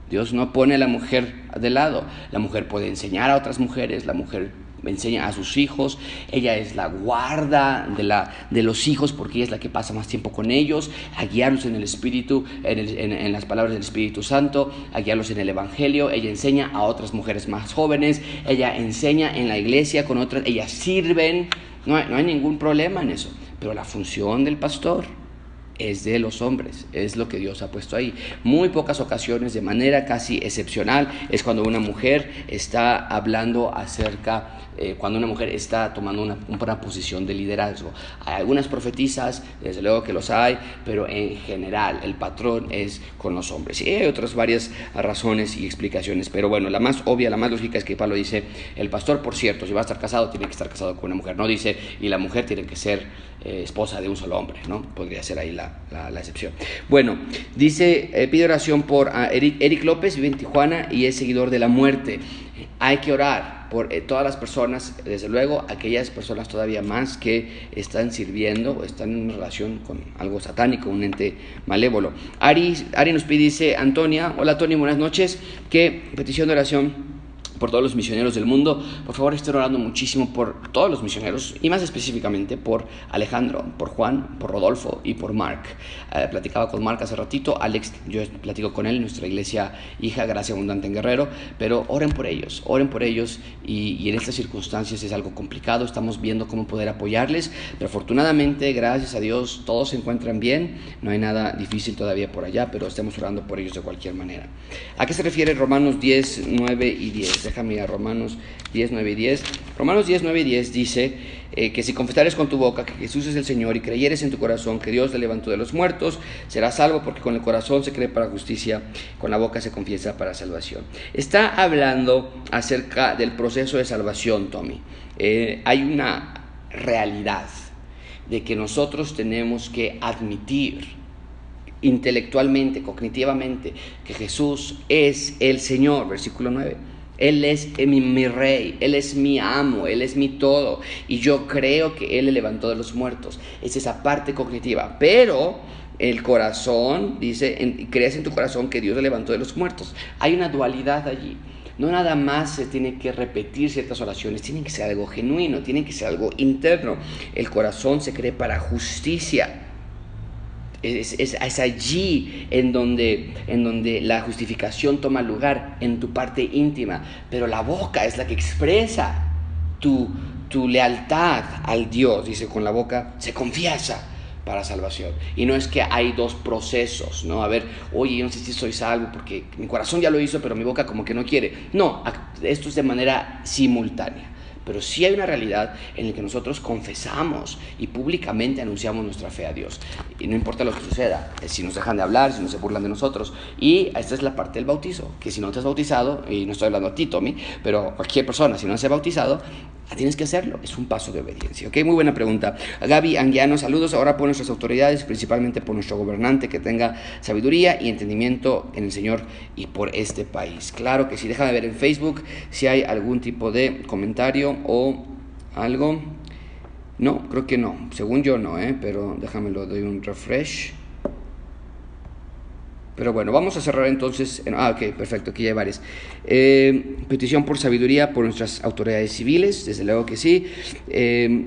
Dios no pone a la mujer de lado. La mujer puede enseñar a otras mujeres, la mujer enseña a sus hijos, ella es la guarda de, los hijos porque es la que pasa más tiempo con ellos, a guiarlos en el Espíritu, en, en, las palabras del Espíritu Santo, a guiarlos en el Evangelio, ella enseña a otras mujeres más jóvenes, ella enseña en la iglesia con otras, ellas sirven, no hay, no hay ningún problema en eso, pero la función del pastor es de los hombres, es lo que Dios ha puesto ahí. Muy pocas ocasiones, de manera casi excepcional, es cuando una mujer está hablando acerca, eh, cuando una mujer está tomando una, una, posición de liderazgo. Hay algunas profetizas, desde luego que los hay, pero en general el patrón es con los hombres. Y hay otras varias razones y explicaciones, pero bueno, la más obvia, la más lógica es que Pablo dice, el pastor, por cierto, si va a estar casado, tiene que estar casado con una mujer. No dice, y la mujer tiene que ser eh, esposa de un solo hombre, ¿no? Podría ser ahí la, la, excepción. Bueno, dice, eh, pide oración por ah, Eric, Eric, López, vive en Tijuana y es seguidor de la muerte. Hay que orar por eh, todas las personas, desde luego aquellas personas todavía más que están sirviendo o están en relación con algo satánico, un ente malévolo. Ari, Ari nos pide, dice Antonia, hola Tony, buenas noches, ¿qué petición de oración por todos los misioneros del mundo. Por favor, estén orando muchísimo por todos los misioneros y más específicamente por Alejandro, por Juan, por Rodolfo y por Mark. Eh, platicaba con Mark hace ratito, Alex, yo platico con él, nuestra iglesia hija, Gracia Abundante en Guerrero, pero oren por ellos, oren por ellos y, y en estas circunstancias es algo complicado, estamos viendo cómo poder apoyarles, pero afortunadamente, gracias a Dios, todos se encuentran bien, no hay nada difícil todavía por allá, pero estemos orando por ellos de cualquier manera. ¿A qué se refiere Romanos 10, 9 y 10? Déjame a Romanos 10, 9 y 10. Romanos 10, 9 y 10 dice eh, que si confesares con tu boca que Jesús es el Señor y creyeres en tu corazón que Dios le levantó de los muertos, serás salvo porque con el corazón se cree para justicia, con la boca se confiesa para salvación. Está hablando acerca del proceso de salvación, Tommy. Eh, hay una realidad de que nosotros tenemos que admitir intelectualmente, cognitivamente, que Jesús es el Señor, versículo 9. Él es mi, rey, Él es mi amo, Él es mi todo. Y yo creo que Él le levantó de los muertos. Es esa parte cognitiva. Pero el corazón, dice, crees en tu corazón que Dios le levantó de los muertos. Hay una dualidad allí. No nada más se tiene que repetir ciertas oraciones, tiene que ser algo genuino, tiene que ser algo interno. El corazón se cree para justicia. Es, allí en donde, en donde la justificación toma lugar, en tu parte íntima. Pero la boca es la que expresa tu, tu lealtad al Dios. Dice, con la boca se confiesa para salvación. Y no es que hay dos procesos, ¿no? A ver, oye, yo no sé si soy salvo porque mi corazón ya lo hizo, pero mi boca como que no quiere. No, esto es de manera simultánea. Pero sí hay una realidad en la que nosotros confesamos y públicamente anunciamos nuestra fe a Dios. Y no importa lo que suceda, si nos dejan de hablar, si no se burlan de nosotros. Y esta es la parte del bautizo, que si no te has bautizado, y no estoy hablando a ti, Tommy, pero cualquier persona, si no se ha bautizado, Tienes que hacerlo, es un paso de obediencia. ¿ok? Muy buena pregunta. Gaby Anguiano, saludos ahora por nuestras autoridades, principalmente por nuestro gobernante, que tenga sabiduría y entendimiento en el Señor y por este país. Claro que sí, déjame ver en Facebook si hay algún tipo de comentario o algo. No, creo que no. Según yo no, ¿eh? pero déjame lo doy un refresh. Pero bueno, vamos a cerrar entonces. ah, ok, perfecto, aquí hay varias. Eh, petición por sabiduría por nuestras autoridades civiles, desde luego que sí. Eh,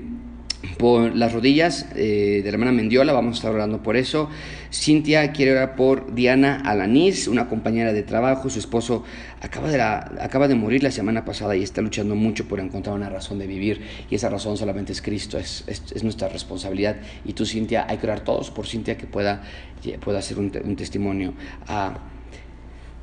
por las rodillas eh, de la hermana Mendiola, vamos a estar orando por eso. Cintia quiere orar por Diana Alaniz, una compañera de trabajo, su esposo acaba de, acaba de morir la semana pasada y está luchando mucho por encontrar una razón de vivir. Y esa razón solamente es Cristo, es, es, nuestra responsabilidad. Y tú, Cintia, hay que orar todos por Cintia que pueda, pueda hacer un, un testimonio a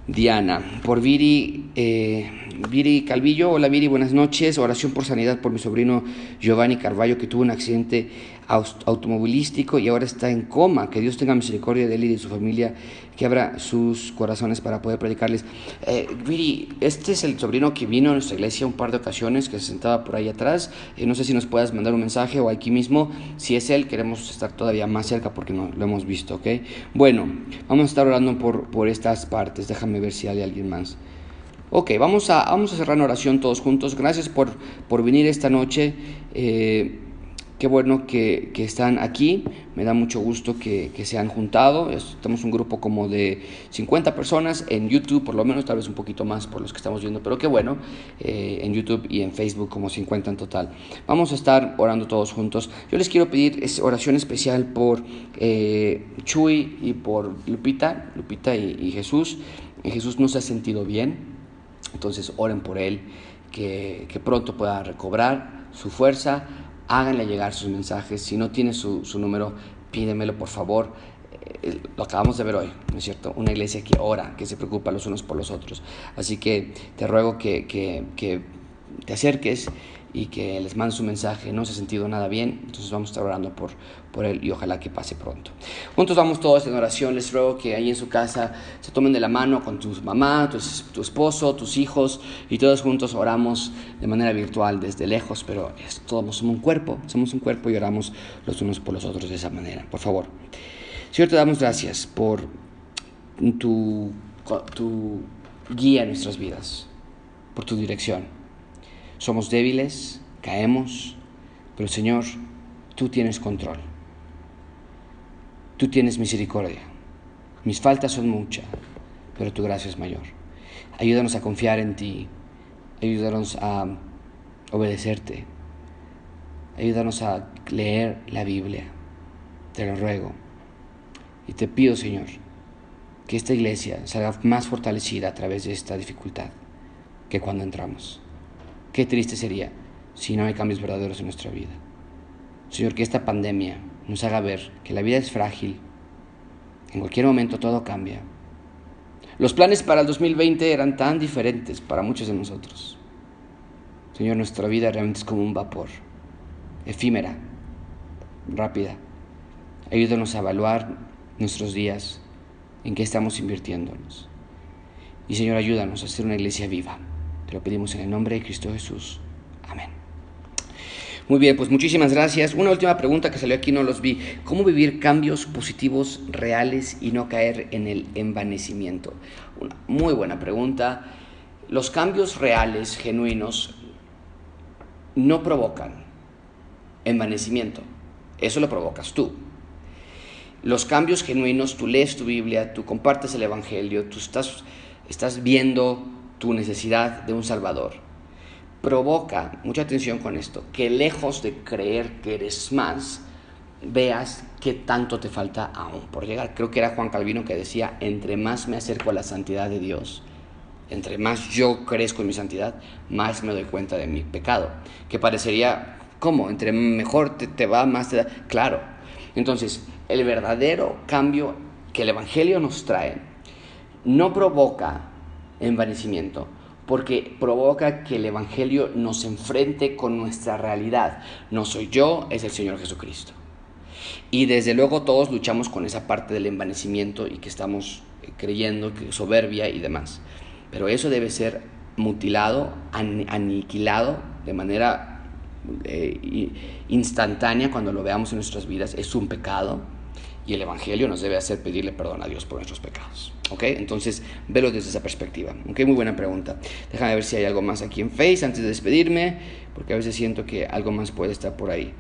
Diana, por Viri, eh, Viri Calvillo, hola Viri, buenas noches, oración por sanidad por mi sobrino Giovanni Carballo que tuvo un accidente automovilístico y ahora está en coma, que Dios tenga misericordia de él y de su familia, que abra sus corazones para poder predicarles. Eh, Viri, este es el sobrino que vino a nuestra iglesia un par de ocasiones, que se sentaba por ahí atrás, eh, no sé si nos puedas mandar un mensaje o aquí mismo, si es él, queremos estar todavía más cerca porque no lo hemos visto, ¿ok? Bueno, vamos a estar orando por, por estas partes, déjame ver si hay alguien más. Ok, vamos a, vamos a cerrar en oración todos juntos. Gracias por, por venir esta noche. Eh, Qué bueno que, están aquí. Me da mucho gusto que, se han juntado. Estamos un grupo como de 50 personas en YouTube, por lo menos, tal vez un poquito más por los que estamos viendo, pero qué bueno. Eh, en YouTube y en Facebook como 50 en total. Vamos a estar orando todos juntos. Yo les quiero pedir oración especial por eh, Chuy y por Lupita, Lupita y, Jesús. Jesús no se ha sentido bien, entonces oren por él, que, que pronto pueda recobrar su fuerza háganle llegar sus mensajes. Si no tiene su, número, pídemelo por favor. Eh, lo acabamos de ver hoy, ¿no es cierto? Una iglesia que ora, que se preocupa los unos por los otros. Así que te ruego que, que te acerques y que les mande su mensaje, no se ha sentido nada bien, entonces vamos a estar orando por, por él y ojalá que pase pronto. Juntos vamos todos en oración, les ruego que ahí en su casa se tomen de la mano con tu mamá, tu, tu esposo, tus hijos y todos juntos oramos de manera virtual desde lejos, pero es, todos somos un cuerpo, somos un cuerpo y oramos los unos por los otros de esa manera, por favor. Señor, te damos gracias por tu, tu guía en nuestras vidas, por tu dirección. Somos débiles, caemos, pero Señor, tú tienes control. Tú tienes misericordia. Mis faltas son muchas, pero tu gracia es mayor. Ayúdanos a confiar en ti. Ayúdanos a obedecerte. Ayúdanos a leer la Biblia. Te lo ruego. Y te pido, Señor, que esta iglesia salga más fortalecida a través de esta dificultad que cuando entramos. Qué triste sería si no hay cambios verdaderos en nuestra vida. Señor, que esta pandemia nos haga ver que la vida es frágil. En cualquier momento todo cambia. Los planes para el 2020 eran tan diferentes para muchos de nosotros. Señor, nuestra vida realmente es como un vapor, efímera, rápida. Ayúdanos a evaluar nuestros días, en qué estamos invirtiéndonos. Y Señor, ayúdanos a ser una iglesia viva. Te lo pedimos en el nombre de Cristo Jesús. Amén. Muy bien, pues muchísimas gracias. Una última pregunta que salió aquí, no los vi. ¿Cómo vivir cambios positivos reales y no caer en el envanecimiento? Una muy buena pregunta. Los cambios reales, genuinos, no provocan envanecimiento. Eso lo provocas tú. Los cambios genuinos, tú lees tu Biblia, tú compartes el Evangelio, tú estás, estás viendo tu necesidad de un Salvador, provoca, mucha atención con esto, que lejos de creer que eres más, veas qué tanto te falta aún por llegar. Creo que era Juan Calvino que decía, entre más me acerco a la santidad de Dios, entre más yo crezco en mi santidad, más me doy cuenta de mi pecado. Que parecería, ¿cómo? Entre mejor te, te va, más te da. Claro. Entonces, el verdadero cambio que el Evangelio nos trae no provoca envanecimiento, porque provoca que el Evangelio nos enfrente con nuestra realidad. No soy yo, es el Señor Jesucristo. Y desde luego todos luchamos con esa parte del envanecimiento y que estamos creyendo que soberbia y demás. Pero eso debe ser mutilado, aniquilado de manera eh, instantánea cuando lo veamos en nuestras vidas. Es un pecado y el Evangelio nos debe hacer pedirle perdón a Dios por nuestros pecados. ¿Ok? Entonces, velo desde esa perspectiva. ¿Ok? Muy buena pregunta. Déjame ver si hay algo más aquí en Face antes de despedirme, porque a veces siento que algo más puede estar por ahí.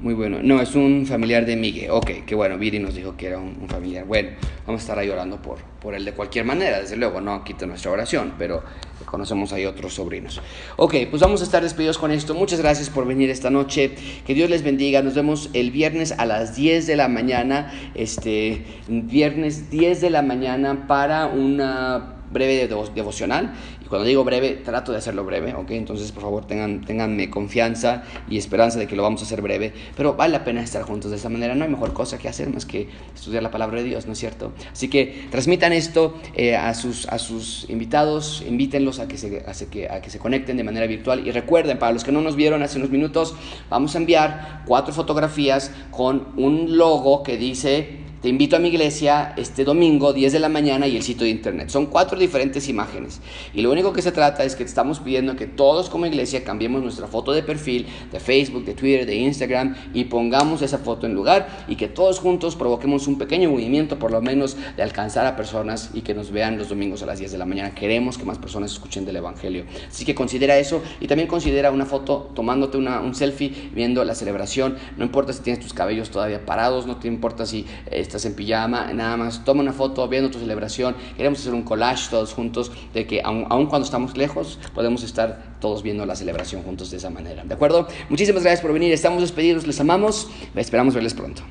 Muy bueno. No, es un familiar de Miguel. Ok, qué bueno. Viri nos dijo que era un, familiar. Bueno, vamos a estar ahí orando por, por él de cualquier manera, desde luego. No quita nuestra oración, pero conocemos ahí otros sobrinos. Ok, pues vamos a estar despedidos con esto. Muchas gracias por venir esta noche. Que Dios les bendiga. Nos vemos el viernes a las 10 de la mañana. Este, viernes 10 de la mañana para una breve devocional cuando digo breve, trato de hacerlo breve, ¿ok? Entonces, por favor, tengan, tenganme confianza y esperanza de que lo vamos a hacer breve, pero vale la pena estar juntos de esa manera. No hay mejor cosa que hacer más que estudiar la palabra de Dios, ¿no es cierto? Así que transmitan esto eh, a, sus, a sus invitados, invítenlos a que, se, a, que, a que se conecten de manera virtual y recuerden, para los que no nos vieron hace unos minutos, vamos a enviar cuatro fotografías con un logo que dice te invito a mi iglesia este domingo, 10 de la mañana, y el sitio de internet. Son cuatro diferentes imágenes. Y lo único que se trata es que estamos pidiendo que todos como iglesia cambiemos nuestra foto de perfil de Facebook, de Twitter, de Instagram y pongamos esa foto en lugar y que todos juntos provoquemos un pequeño movimiento, por lo menos, de alcanzar a personas y que nos vean los domingos a las 10 de la mañana. Queremos que más personas escuchen del Evangelio. Así que considera eso y también considera una foto tomándote una, un selfie viendo la celebración. No importa si tienes tus cabellos todavía parados, no te importa si... Eh, estás en pijama, nada más toma una foto viendo tu celebración. Queremos hacer un collage todos juntos de que aun, cuando estamos lejos podemos estar todos viendo la celebración juntos de esa manera. ¿De acuerdo? Muchísimas gracias por venir. Estamos despedidos, les amamos. Esperamos verles pronto.